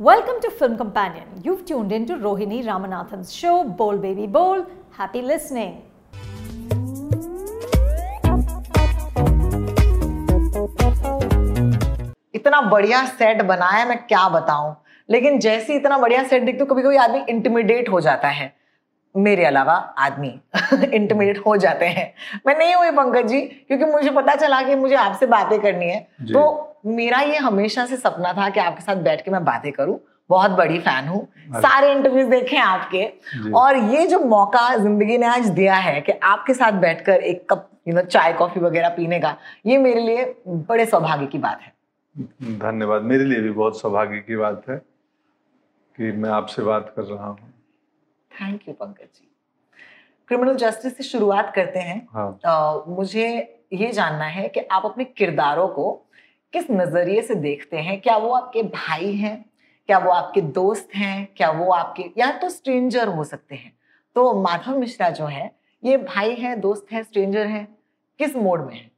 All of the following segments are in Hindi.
Welcome to Film Companion. You've tuned into Rohini Ramanathan's show, Bowl Baby Bowl. Happy listening. इतना बढ़िया सेट बनाया मैं क्या बताऊँ लेकिन जैसे इतना बढ़िया सेट देखते कभी कभी आदमी इंटिमिडेट हो जाता है मेरे अलावा आदमी इंटरमीडिएट हो जाते हैं मैं नहीं हुई पंकज जी क्योंकि मुझे पता चला कि मुझे आपसे बातें करनी है तो मेरा ये हमेशा से सपना था कि आपके साथ बैठ के मैं बातें करूँ। बहुत बड़ी फ़ैन हूँ। अच्छा। सारे इंटरव्यूज़ देखे हैं आपके और ये जो मौका ज़िंदगी ने आज दिया है कि आपके साथ बैठकर एक कप यू नो चाय कॉफ़ी वगैरह पीने का ये मेरे लिए बड़े सौभाग्य की बात है। धन्यवाद। मेरे लिए भी बहुत सौभाग्य की बात है कि मैं आपसे बात कर रहा हूँ। Thank you Pankaj ji. Criminal Justice से शुरुआत करते हैं। हाँ। अ, मुझे ये जानना है कि आप अपने किरदारों को किस नज़रिए से देखते हैं? क्या वो आपके भाई हैं? क्या वो आपके दोस्त हैं? क्या वो आपके या तो स्ट्रेंजर हो सकते हैं? तो माधव मिश्रा जो है ये भाई है दोस्त है स्ट्रेंजर है किस मोड में है?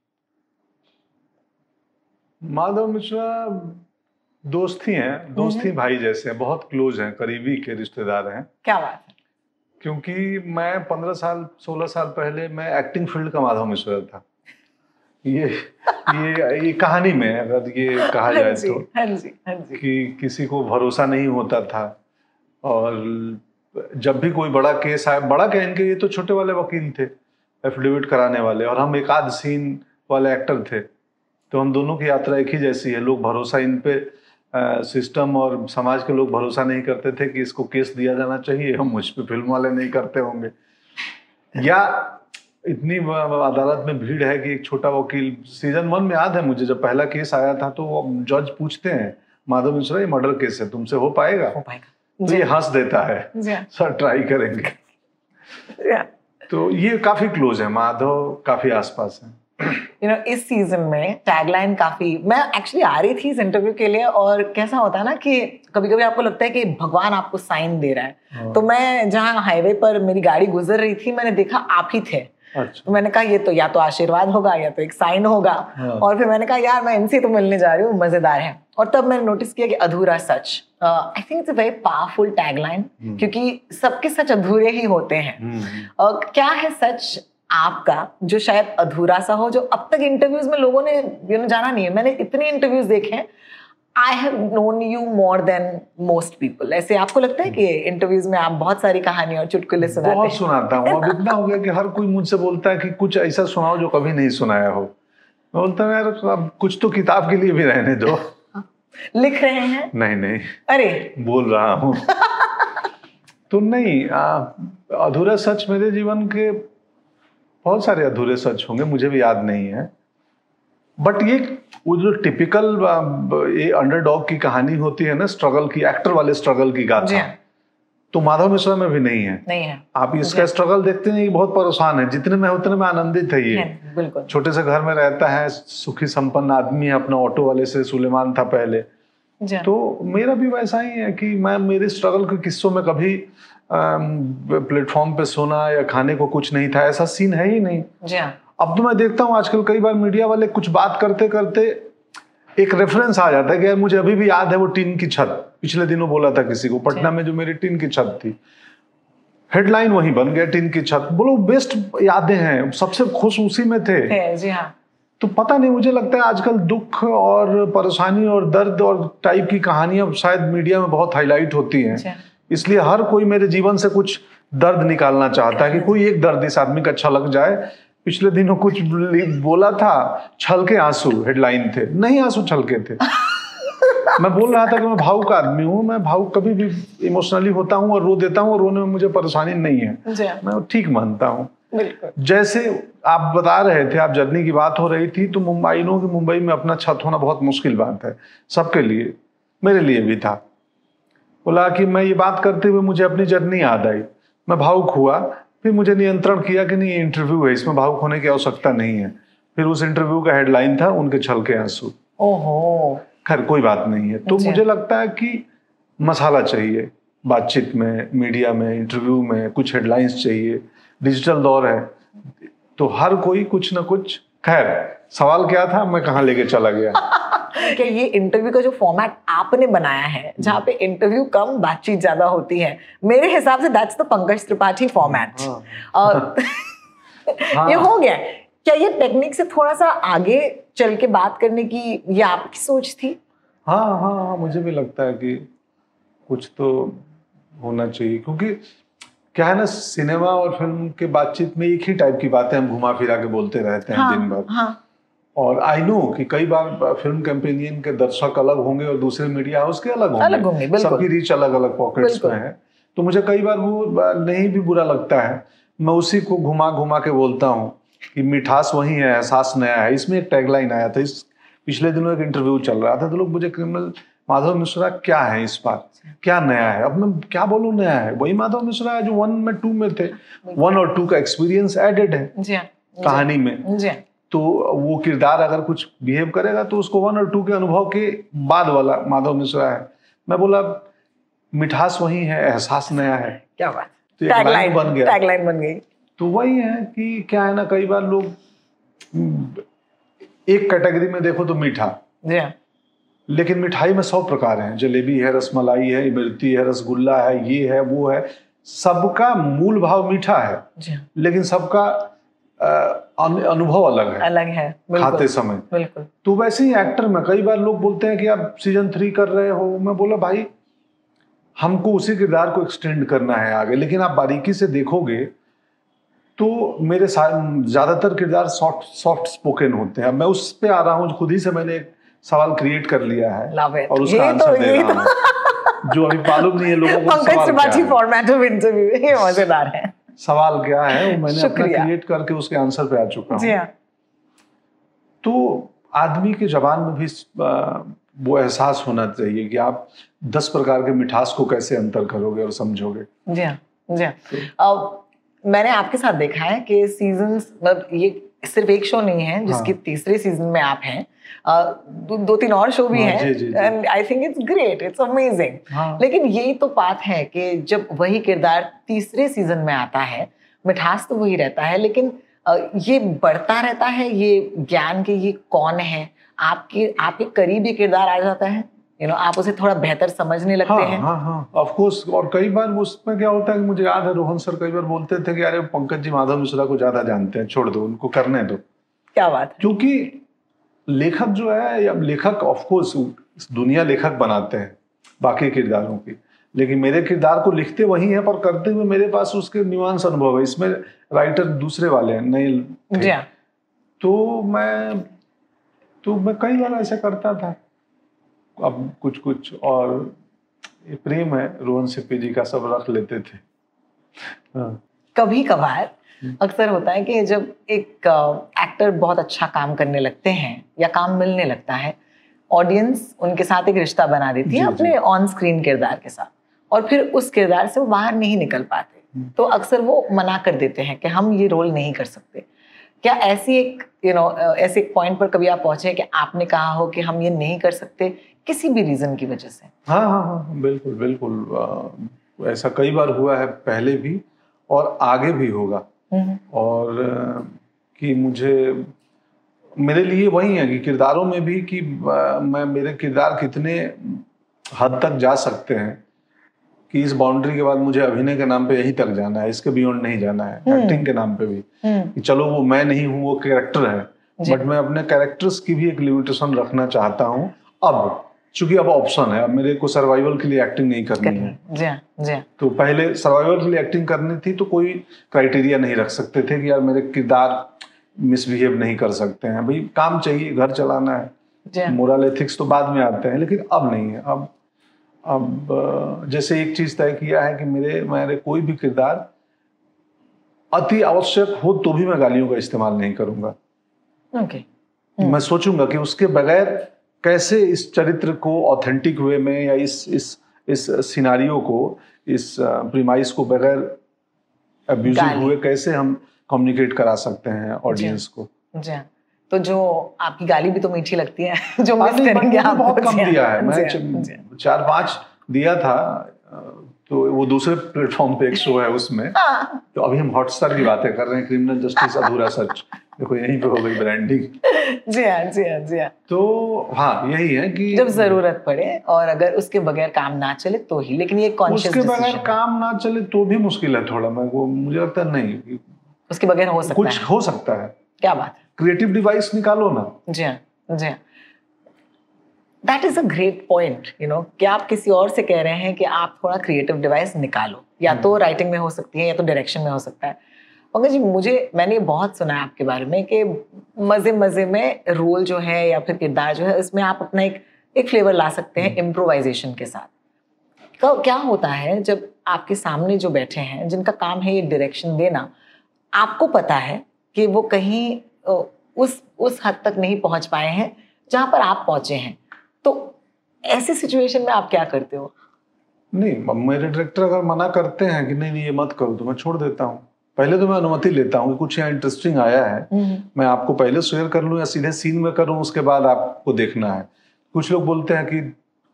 माधव मिश्रा दोस्त ही हैं दोस्त ही भाई जैसे हैं बहुत क्लोज हैं करीबी के रिश्तेदार हैं। क्या बात है? क्योंकि मैं पंद्रह साल सोलह साल पहले मैं एक्टिंग फ़ील्ड का माधव मिश्रा था। ये ये ये कहानी में अगर ये कहा हाँ जाए तो हाँ जी हाँ जी। कि किसी को भरोसा नहीं होता था और जब भी कोई बड़ा केस आया बड़ा क्या इनके ये तो छोटे वाले वकील थे एफिडेविट कराने वाले और हम एक आध सीन वाले एक्टर थे तो हम दोनों की यात्रा एक ही जैसी है लोग भरोसा इन पे सिस्टम और समाज के लोग भरोसा नहीं करते थे कि इसको केस दिया जाना चाहिए हम मुझ पर फ़िल्म वाले नहीं करते होंगे। या इतनी अदालत में भीड़ है कि एक छोटा वकील सीज़न वन में याद है मुझे जब पहला केस आया था तो जज पूछते हैं माधव मिश्रा ये मर्डर केस है तुमसे हो पाएगा? हो पाएगा। तो ये हंस देता है। सर ट्राई करेंगे। हाँ। तो ये काफ़ी क्लोज है माधव काफ़ी आसपास है। यू नो इस सीज़न में टैगलाइन काफ़ी मैं एक्चुअली आ रही थी इस इंटरव्यू के लिए और कैसा होता है ना कि कभी कभी आपको लगता है कि भगवान आपको साइन दे रहा है। तो मैं जहाँ हाईवे पर मेरी गाड़ी गुजर रही थी मैंने देखा आप ही थे। अच्छा। तो मैंने कहा ये तो या तो आशीर्वाद होगा या तो एक साइन होगा। हाँ। और फिर मैंने कहा यार मैं इनसे तो मिलने जा रही हूँ मज़ेदार है। और तब मैंने नोटिस किया कि अधूरा सच। I think it's a very powerful tagline hmm. क्योंकि सबके सच अधूरे ही होते हैं। हम्म, और क्या है सच आपका जो शायद अधूरा सा हो जो अब तक इंटरव्यूज़ में लोगों ने यू नो जाना नहीं है। मैंने इतने इंटरव्यूज़ देखे हैं I have known you more than most people ऐसे आपको लगता है कि इंटरव्यूज़ में आप बहुत सारी कहानी और चुटकुले सुनाते बहुत सुनाता हूँ। अब इतना हो गया कि हर कोई मुझसे बोलता है कि कुछ ऐसा सुनाओ जो कभी नहीं सुनाया हो। मैं बोलता हूँ यार अब कुछ तो किताब के लिए भी रहने दो। लिख रहे हैं? नहीं नहीं। अरे। बोल रहा हूँ। तो नहीं अधूरा सच मेरे जीवन के बहुत सारे अधूरे सच होंगे मुझे भी याद नहीं है। बट ये वो जो टिपिकल ये अंडरडॉग की कहानी होती है ना स्ट्रगल की एक्टर वाले स्ट्रगल की गाथा। हाँ। तो माधव मिश्रा में भी नहीं है। नहीं है। आप इसका स्ट्रगल देखते नहीं बहुत परेशान है। जितने में उतने में आनंदित है ये। बिल्कुल। छोटे से घर में रहता है सुखी संपन्न आदमी है अपना ऑटो वाले से सुलेमान था पहले। हाँ। तो मेरा भी वैसा ही है कि मैं मेरे स्ट्रगल के किस्सों में कभी प्लेटफॉर्म पे सोना या खाने को कुछ नहीं था ऐसा सीन है ही नहीं। जी हाँ। अब तो मैं देखता हूँ आजकल कई बार मीडिया वाले कुछ बात करते करते एक रेफरेंस आ जाता है कि यार मुझे अभी भी याद है वो टीन की छत। पिछले दिनों बोला था किसी को पटना में जो मेरी टीन की छत थी। हेडलाइन वही बन गया टीन की छत। बोलो बेस्ट यादें हैं सबसे खुश उसी में थे। जी हाँ। तो पता नहीं मुझे लगता है आजकल दुख और परेशानी और दर्द और टाइप की कहानियाँ शायद मीडिया में बहुत हाईलाइट होती हैं। इसलिए हर कोई मेरे जीवन से कुछ दर्द निकालना चाहता है कि कोई एक दर्द इस आदमी का अच्छा लग जाए। पिछले दिनों कुछ बोला था छल के आँसू हेडलाइन थे। नहीं आँसू छलके थे। मैं बोल रहा था कि मैं भावुक आदमी हूँ मैं भावुक कभी भी इमोशनली होता हूँ और रो देता हूँ और रोने में मुझे परेशानी नहीं है। मैं ठीक मानता हूँ। जैसे आप बता रहे थे आप जर्नी की बात हो रही थी तो मुंबई नो कि मुंबई में अपना छत होना बहुत मुश्किल बात है सबके लिए मेरे लिए भी था। बोला कि मैं ये बात करते हुए मुझे अपनी जर्नी याद आई। मैं भावुक हुआ फिर मुझे नियंत्रण किया कि नहीं ये इंटरव्यू है इसमें भावुक होने की आवश्यकता नहीं है। फिर उस इंटरव्यू का हेडलाइन था उनके छल के आँसू। ओहो। खैर कोई बात नहीं है। तो अच्छा। मुझे लगता है कि मसाला चाहिए बातचीत में मीडिया में इंटरव्यू में कुछ हेडलाइंस चाहिए। डिजिटल दौर है तो हर कोई कुछ ना कुछ खैर सवाल क्या था मैं कहाँ लेके चला गया? कि ये इंटरव्यू का जो फॉर्मेट आपने बनाया है जहाँ पे इंटरव्यू कम बातचीत ज़्यादा होती है मेरे हिसाब से that's the Pankaj Tripathi format हाँ। और हाँ। ये हो। गया. क्या ये टेक्निक से थोड़ा सा आगे चल के बात करने की ये आपकी सोच थी? हाँ हाँ हाँ मुझे भी लगता है कि कुछ तो होना चाहिए क्योंकि क्या है ना सिनेमा और फ़िल्म के बातचीत में एक ही टाइप की बातें हम घुमा फिरा के बोलते रहते हैं हाँ, दिन भर। हाँ। और आई नो कि कई बार फ़िल्म कैंपेनियन के दर्शक अलग होंगे और दूसरे मीडिया हाउस के अलग होंगे। अलग होंगे, सबकी रीच अलग अलग पॉकेट्स में है। तो मुझे कई बार वो नहीं भी बुरा लगता है। मैं उसी को घुमा घुमा के बोलता हूँ कि मिठास वही है एहसास नया है। इसमें एक टैगलाइन आया था इस पिछले दिनों एक इंटरव्यू चल रहा था। तो लोग मुझे क्रिमिनल माधव मिश्रा क्या है इस बार? क्या नया है? अब मैं क्या बोलूँ नया है? वही माधव मिश्रा है जो वन में टू में थे। वन और टू का एक्सपीरियंस एडेड है हाँ। कहानी में। जी हाँ, तो वो किरदार अगर कुछ बिहेव करेगा तो उसको वन और टू के अनुभव के बाद वाला माधव मिश्रा है। मैं बोला मिठास वही है एहसास नया है। क्या बात। तो एक लाइन बन गया। टैगलाइन बन गई। तो वही है कि क्या है ना कई बार लोग एक कैटेगरी में देखो तो मीठा। जी लेकिन मिठाई में सौ प्रकार हैं। जलेबी है रसमलाई है इमरती है रसगुल्ला है ये है वो है। सबका मूल भाव मीठा है। जी लेकिन सबका अनुभव अलग है। अलग है खाते समय। बिल्कुल। तो वैसे ही एक्टर में कई बार लोग बोलते हैं कि आप सीज़न थ्री कर रहे हो। मैं बोला भाई हमको उसी किरदार को एक्सटेंड करना है आगे लेकिन आप बारीकी से देखोगे तो मेरे ज़्यादातर किरदार सॉफ्ट सॉफ्ट स्पोकन होते हैं। मैं उस पर आ रहा हूँ खुद ही से मैंने एक सवाल क्रिएट कर लिया है और उसका आंसर तो दे रहा तो हूँ। जो अभी मालूम नहीं है लोगों को Pankaj Tripathi. Format of interview ये मज़ेदार है। सवाल क्या है? वो मैंने अपना क्रिएट करके उसके आंसर पे आ चुका जी हूँ। हाँ तो आदमी के जबान में भी वो एहसास होना चाहिए कि आप दस प्रकार के मिठास को कैसे अंतर करोगे और समझोगे। जी हाँ जी हाँ। अब मैंने आपके साथ देखा है कि सीज़न मतलब ये सिर्फ़ एक शो नहीं है जिसके हाँ। तीसरे सीज़न में आप हैं। दो, तीन और शो भी हाँ, हैं। And I think it's great it's amazing लेकिन यही तो बात है कि जब वही किरदार तीसरे सीज़न में आता है मिठास तो वही रहता है लेकिन ये बढ़ता रहता है ये ज्ञान के ये कौन है? आपके आपके करीब ये किरदार आ जाता है यू नो आप उसे थोड़ा बेहतर समझने लगते हाँ हैं। हाँ हाँ ऑफ़ कोर्स और कई बार उसमें क्या होता है कि मुझे याद है रोहन सर कई बार बोलते थे कि अरे पंकज जी माधव मिश्रा को ज़्यादा जानते हैं छोड़ दो उनको करने दो। क्या बात है। क्योंकि लेखक जो है या लेखक ऑफ़ कोर्स दुनिया लेखक बनाते हैं बाकी किरदारों की। लेकिन मेरे किरदार को लिखते वही हैं पर करते हुए मेरे पास उसके निवांस अनुभव है। इसमें राइटर दूसरे वाले हैं नए हाँ। तो मैं तो मैं कई बार ऐसा करता था। अब कुछ कुछ और ये प्रेम है रोहन सिप्पी जी का सब रख लेते थे। हाँ। कभी कभार हम्म। अक्सर होता है कि जब एक एक्टर बहुत अच्छा काम करने लगते हैं या काम मिलने लगता है। ऑडियंस उनके साथ एक रिश्ता बना देती है। अपने ऑन स्क्रीन किरदार के साथ। और फिर उस किरदार से वो बाहर नहीं निकल पाते। हम्म। तो अक्सर वो मना कर देते हैं कि हम ये रोल नहीं कर सकते। क्या ऐसी एक यू नो ऐसे एक पॉइंट पर कभी आप पहुँचे कि आपने कहा हो कि हम ये नहीं कर सकते किसी भी रीजन की वजह से? हाँ हाँ हाँ बिल्कुल बिल्कुल आ, ऐसा कई बार हुआ है पहले भी और आगे भी होगा। हम्म, और कि मुझे मेरे लिए वही है कि किरदारों में भी कि मैं मेरे किरदार कितने हद तक जा सकते हैं कि इस बाउंड्री के बाद मुझे अभिनय के नाम पे यहीं तक जाना है इसके बियॉन्ड नहीं जाना है हम्म। एक्टिंग के नाम पे भी। हम्म, कि चलो वो मैं नहीं हूँ वो कैरेक्टर है बट मैं अपने कैरेक्टर्स की भी एक लिमिटेशन रखना चाहता हूँ अब चूँकि अब ऑप्शन है अब मेरे को सर्वाइवल के लिए एक्टिंग नहीं करनी है। जी हाँ जी हाँ। तो पहले सर्वाइवल के लिए एक्टिंग करनी थी तो कोई क्राइटेरिया नहीं रख सकते थे कि यार मेरे किरदार मिसबिहेव नहीं कर सकते हैं। भाई काम चाहिए घर चलाना है। मोरल एथिक्स तो बाद में आते हैं लेकिन अब नहीं है। अब अब जैसे एक चीज़ तय किया है कि मेरे मेरे कोई भी किरदार अति आवश्यक हो तो भी मैं गालियों का इस्तेमाल नहीं करूँगा। ओके। मैं सोचूँगा कि उसके बगैर कैसे इस चरित्र को ऑथेंटिक वे में या इस इस इस सिनारियो को इस प्रीमाइस को बगैर अब्यूजिव हुए कैसे हम कम्युनिकेट करा सकते हैं ऑडियंस को? जी। हाँ तो जो आपकी गाली भी तो मीठी लगती है जो मिस करेंगे आप। बहुत कम दिया है। मैं चार पाँच दिया था तो वो दूसरे प्लेटफॉर्म पे एक शो है उसमें। हाँ। तो अभी हम हॉटस्टार की बातें कर रहे हैं क्रिमिनल जस्टिस अधूरा सच देखो यहीं पे हो गई ब्रांडिंग जी हाँ जी हाँ जी हाँ। तो हाँ यही है कि जब ज़रूरत पड़े और अगर उसके बगैर काम ना चले तो ही लेकिन ये कॉन्शियस उसके बगैर काम ना चले तो भी मुश्किल है थोड़ा मैं वो मुझे लगता है नहीं। उसके बगैर हो सकता कुछ है। हो सकता है। क्या बात है। क्रिएटिव डिवाइस निकालो ना। जी हाँ जी हाँ। That is a great point you know कि आप किसी और से कह रहे हैं कि आप थोड़ा क्रिएटिव डिवाइस निकालो। या तो राइटिंग में हो सकती है या तो डायरेक्शन में हो सकता है। पंकज जी मुझे मैंने बहुत सुना है आपके बारे में कि मज़े मज़े में रोल जो है या फिर किरदार जो है उसमें आप अपना एक एक फ्लेवर ला सकते हैं इम्प्रोवाइजेशन के साथ। तो क्या होता है जब आपके सामने जो बैठे हैं जिनका काम है ये डायरेक्शन देना आपको पता है कि वो कहीं उस उस हद तक नहीं पहुँच पाए हैं जहाँ पर आप पहुँचे हैं। तो ऐसी सिचुएशन में आप क्या करते हो? नहीं मेरे डायरेक्टर अगर मना करते हैं कि नहीं नहीं ये मत करो तो मैं छोड़ देता हूँ। पहले तो मैं अनुमति लेता हूँ कि कुछ यहाँ इंटरेस्टिंग आया है। मैं आपको पहले शेयर कर लूँ या सीधे सीन में करूँ उसके बाद आपको देखना है। कुछ लोग बोलते हैं कि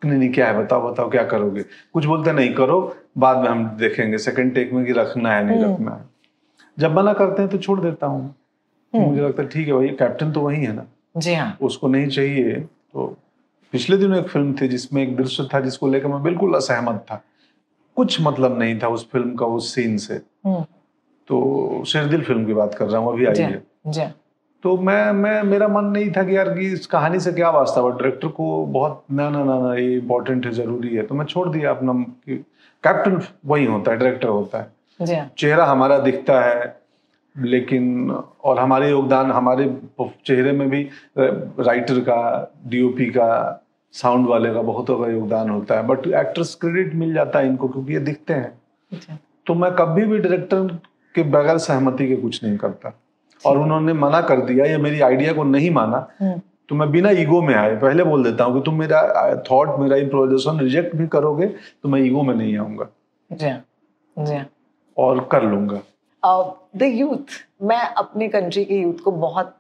नहीं नहीं क्या है? बताओ बताओ क्या करोगे? कुछ बोलते नहीं करो बाद में हम देखेंगे। सेकंड टेक में कि रखना है नहीं हम्म। रखना है। जब मना करते हैं तो छोड़ देता हूँ। हम्म। मुझे लगता है ठीक है भाई कैप्टन तो वही है ना? जी हाँ। उसको नहीं चाहिए। तो पिछले दिनों एक फ़िल्म थी जिसमें एक दृश्य था जिसको लेकर मैं बिल्कुल असहमत था। कुछ मतलब नहीं था उस फ़िल्म का उस सीन से। हम्म, तो शेरदिल फ़िल्म की बात कर रहा हूँ अभी आई है। जी। तो मैं मैं मेरा मन नहीं था कि यार कि इस कहानी से क्या वास्ता हुआ। डायरेक्टर को बहुत ना ना ना ना ये इम्पोर्टेंट है ज़रूरी है। तो मैं छोड़ दिया अपना कि कैप्टन वही होता है डायरेक्टर होता है। चेहरा हमारा दिखता है लेकिन और हमारे योगदान हमारे चेहरे में भी राइटर का डीओपी का साउंड वाले का बहुतों का योगदान होता है। बट एक्टर्स क्रेडिट मिल जाता है इनको क्योंकि ये दिखते हाँ, तो मैं कभी भी डायरेक्टर के बगैर सहमति के कुछ नहीं करता। और उन्होंने मना कर दिया या मेरी आइडिया को नहीं माना। हम्म, तो मैं बिना ईगो में आए पहले बोल देता हूँ कि तुम मेरा थॉट मेरा इम्प्रोवाइजेशन रिजेक्ट भी करोगे तो मैं ईगो में नहीं आऊँगा। जी हाँ, जी हाँ। और कर लूँगा। द यूथ मैं अपने कंट्री के यूथ को बहुत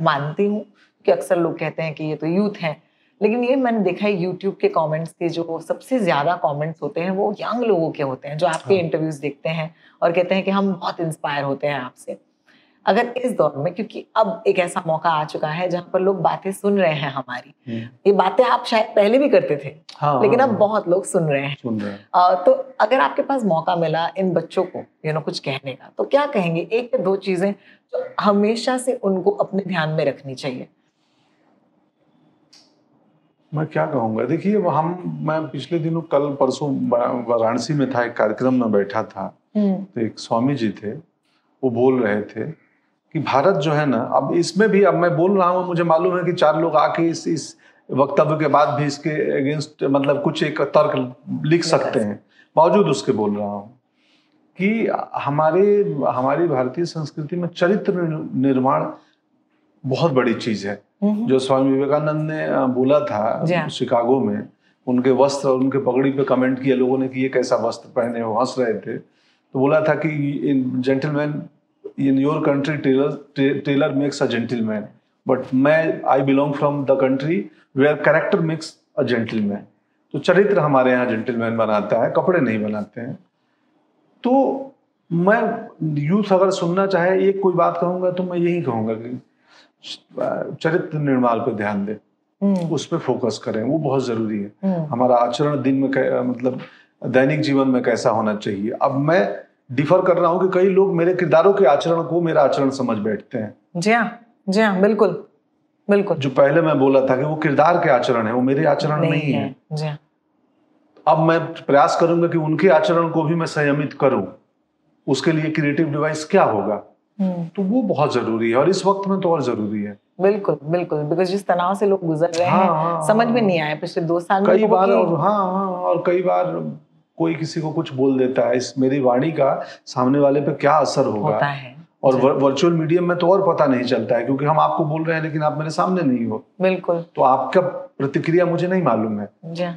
मानती हूँ कि अक्सर लोग कहते हैं कि ये तो यूथ हैं। लेकिन ये मैंने देखा है यूट्यूब के कमेंट्स के जो सबसे ज़्यादा कमेंट्स होते हैं वो यंग लोगों के होते हैं जो आपके हाँ। इंटरव्यूज़ देखते हैं और कहते हैं कि हम बहुत इंस्पायर होते हैं आपसे। अगर इस दौर में क्योंकि अब एक ऐसा मौका आ चुका है जहाँ पर लोग बातें सुन रहे हैं हमारी। ये बातें आप शायद पहले भी करते थे हाँ लेकिन अब हाँ, बहुत लोग सुन रहे हैं। सुन रहे हैं। अ, तो अगर आपके पास मौका मिला इन बच्चों को यू नो कुछ कहने का तो क्या कहेंगे? एक या दो चीज़ें जो हमेशा से उनको अपने ध्यान में रखनी चाहिए। मैं क्या कहूँगा? देखिए हम मैं पिछले दिनों कल परसों वाराणसी में था एक कार्यक्रम में बैठा था। तो एक स्वामी जी थे वो बोल रहे थे कि भारत जो है ना अब इसमें भी अब मैं बोल रहा हूँ मुझे मालूम है कि चार लोग आके इस इस वक्तव्य के बाद भी इसके अगेंस्ट मतलब कुछ एक तर्क लिख सकते हैं। बावजूद उसके बोल रहा हूँ कि हमारे हमारी भारतीय संस्कृति में चरित्र निर्माण बहुत बड़ी चीज़ है। जो स्वामी विवेकानंद ने बोला हाँ। था शिकागो में उनके वस्त्र और उनके पगड़ी पे कमेंट किया लोगों ने कि ये कैसा वस्त्र पहने हो हंस रहे थे। तो बोला था कि in gentleman in your country tailor tailor makes a gentleman but मैं I belong from the country where character makes a gentleman तो चरित्र हमारे यहाँ जेंटलमैन बनाता है कपड़े नहीं बनाते हैं। तो मैं यूथ अगर सुनना चाहे एक कोई बात कहूँगा तो मैं यही कहूँगा कि चरित्र निर्माण पर ध्यान दें। हम्म, उस पर फोकस करें वो बहुत ज़रूरी है। हम्म, हमारा आचरण दिन में मतलब दैनिक जीवन में कैसा होना चाहिए। अब मैं डिफर कर रहा हूँ कि कई लोग मेरे किरदारों के आचरण को मेरा आचरण समझ बैठते हैं। जी हाँ जी हाँ बिल्कुल बिल्कुल। जो पहले मैं बोला था कि वो किरदार के आचरण है वो मेरे आचरण नहीं, नहीं है। जी हाँ। अब मैं प्रयास करूँगा कि उनके आचरण को भी मैं संयमित करूँ। उसके लिए क्रिएटिव डिवाइस क्या होगा? तो वो बहुत ज़रूरी है और इस वक्त में तो और ज़रूरी है। बिल्कुल बिल्कुल बिकॉज़ जिस तनाव से लोग गुजर रहे हाँ, हैं हाँ, समझ हाँ। में नहीं आए पिछले दो साल कई बार और हाँ हाँ और कई बार कोई किसी को कुछ बोल देता है इस मेरी वाणी का सामने वाले पे क्या असर होगा? होता है। और वर्चुअल मीडियम में तो और पता नहीं चलता है क्योंकि हम आपको बोल रहे हैं लेकिन आप मेरे सामने नहीं हो। बिल्कुल। तो आपका प्रतिक्रिया मुझे नहीं मालूम है। जी। हाँ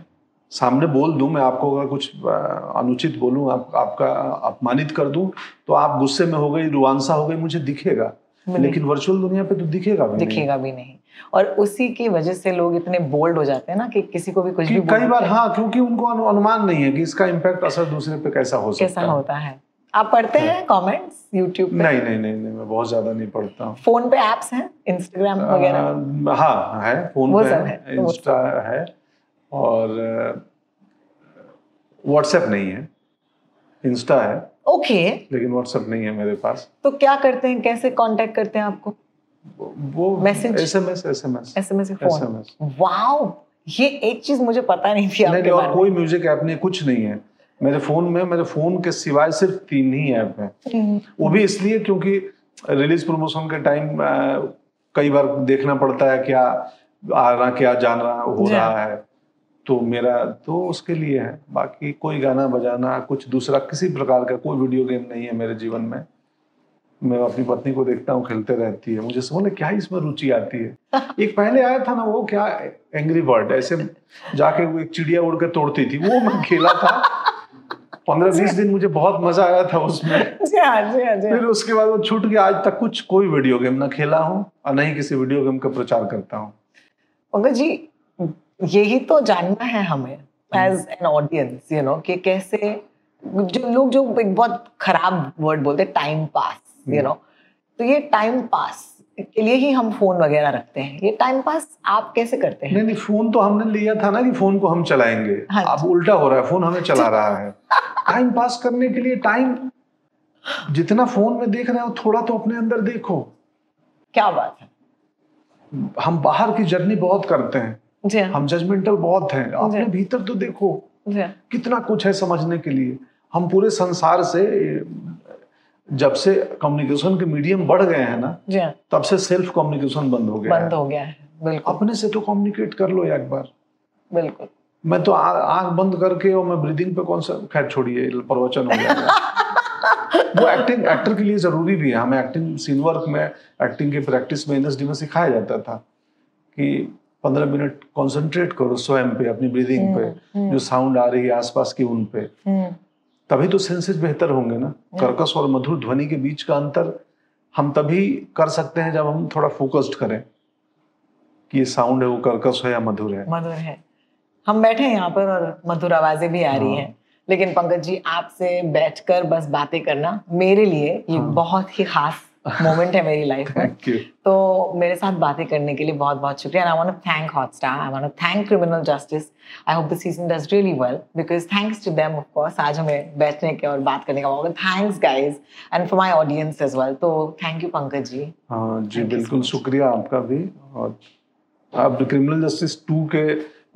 सामने बोल दूँ मैं आपको अगर कुछ अनुचित बोलूँ आप, आपका अपमानित कर दूँ तो आप गुस्से में हो गई रुआंसा हो गई मुझे दिखेगा। लेकिन वर्चुअल दुनिया पे तो दिखेगा भी दिखेगा नहीं भी नहीं। और उसी की वजह से लोग इतने बोल्ड हो जाते हैं ना कि किसी को भी कुछ भी कई बार हाँ क्योंकि उनको अनुमान नहीं है कि इसका इम्पैक्ट असर दूसरे पे कैसा हो सकता कैसा होता है। आप पढ़ते हैं कमेंट्स यूट्यूब नहीं नहीं नहीं नहीं मैं बहुत ज़्यादा नहीं पढ़ता हूँ। फ़ोन पे एप्स हैं? इंस्टाग्राम वगैरह? हाँ है फ़ोन पे है इंस्टा है। और व्हाट्सएप नहीं है इंस्टा है। Okay okay. लेकिन व्हाट्सएप नहीं है मेरे पास। तो क्या करते हैं कैसे कांटेक्ट करते हैं आपको? वो Message? SMS SMS SMS phone SMS wow ये एक चीज़ मुझे पता नहीं थी आपके नहीं और कोई म्यूज़िक ऐप नहीं कुछ नहीं है। मेरे फ़ोन में मेरे फ़ोन के सिवाय सिर्फ़ तीन ही ऐप हैं। वो भी इसलिए क्योंकि रिलीज़ प्रमोशन के टाइम कई बार देखना पड़ता है क्या आ रहा क्या जान रहा हो रहा है। तो मेरा तो उसके लिए है। बाकी कोई गाना बजाना कुछ दूसरा किसी प्रकार का कोई वीडियो गेम नहीं है मेरे जीवन में। मैं अपनी पत्नी को देखता हूँ खेलते रहती है। मुझे समझ क्या इसमें रुचि आती है? एक पहले आया था ना वो क्या एंग्री बर्ड ऐसे जाके वो एक चिड़िया उड़ के तोड़ती थी। वो मैं खेला था। पंद्रह बीस दिन मुझे बहुत मज़ा आया था उसमें। जी हाँ जी हाँ जी फिर हाँ। उसके बाद वो छूट गया। आज तक कुछ कोई वीडियो गेम ना खेला हूँ और ना ही किसी वीडियो गेम का प्रचार करता हूँ। पंकज जी यही तो जानना है हमें as an audience you know कि कैसे जो लोग जो एक बहुत खराब वर्ड बोलते हैं टाइम पास यू नो तो ये टाइम पास के लिए ही हम फ़ोन वगैरह रखते हैं। ये टाइम पास आप कैसे करते हैं? नहीं नहीं फ़ोन तो हमने लिया था ना कि फ़ोन को हम चलाएँगे। हाँ अब उल्टा हो रहा है फ़ोन हमें चला रहा है। टाइम पास करने के लिए टाइम जितना फ़ोन में देख रहे हो थोड़ा तो अपने अंदर देखो। क्या बात है? हम बाहर की जर्नी बहुत करते हैं हाँ। हम जजमेंटल बहुत हैं। अपने जी। भीतर तो देखो हाँ। कितना कुछ है समझने के लिए। हम पूरे संसार से जब से कम्युनिकेशन के मीडियम बढ़ गए हैं ना हाँ। तब से सेल्फ कम्युनिकेशन बंद हो गया बंद हो। गया है बिल्कुल। अपने से तो कम्युनिकेट कर लो एक बार। बिल्कुल। मैं तो आँख बंद करके और मैं ब्रीदिंग पे कौन सा खैर छोड़िए प्रवचन हो जाएगा। वो एक्टिंग एक्टर के लिए ज़रूरी भी है। हमें एक्टिंग सीन वर्क में एक्टिंग की प्रैक्टिस में एनएसडी में सिखाया जाता था कि पंद्रह मिनट कंसंट्रेट करो स्वयं पे अपनी ब्रीदिंग पे जो साउंड आ रही है आसपास की उन पे। हम्म, तभी तो सेंसेस बेहतर होंगे ना। कर्कश और मधुर ध्वनि के बीच का अंतर हम तभी कर सकते हैं जब हम थोड़ा फोकस्ड करें कि ये साउंड है वो कर्कश है या मधुर है। मधुर है। हम बैठे हैं यहाँ पर और मधुर आवाज़ें भी आ रही हाँ। हैं। लेकिन पंकज जी आपसे बैठकर बस बातें करना मेरे लिए ये हाँ। बहुत ही खास मोमेंट है मेरी लाइफ में। तो मेरे साथ बातें करने के लिए बहुत बहुत शुक्रिया। I want to thank Hotstar I want to thank Criminal Justice I hope the season does really well because thanks to them of course आज हमें बैठने के और बात करने का मौका thanks guys and for my audience as well तो थैंक यू पंकज जी। हाँ जी बिल्कुल शुक्रिया आपका भी। और अब क्रिमिनल जस्टिस टू के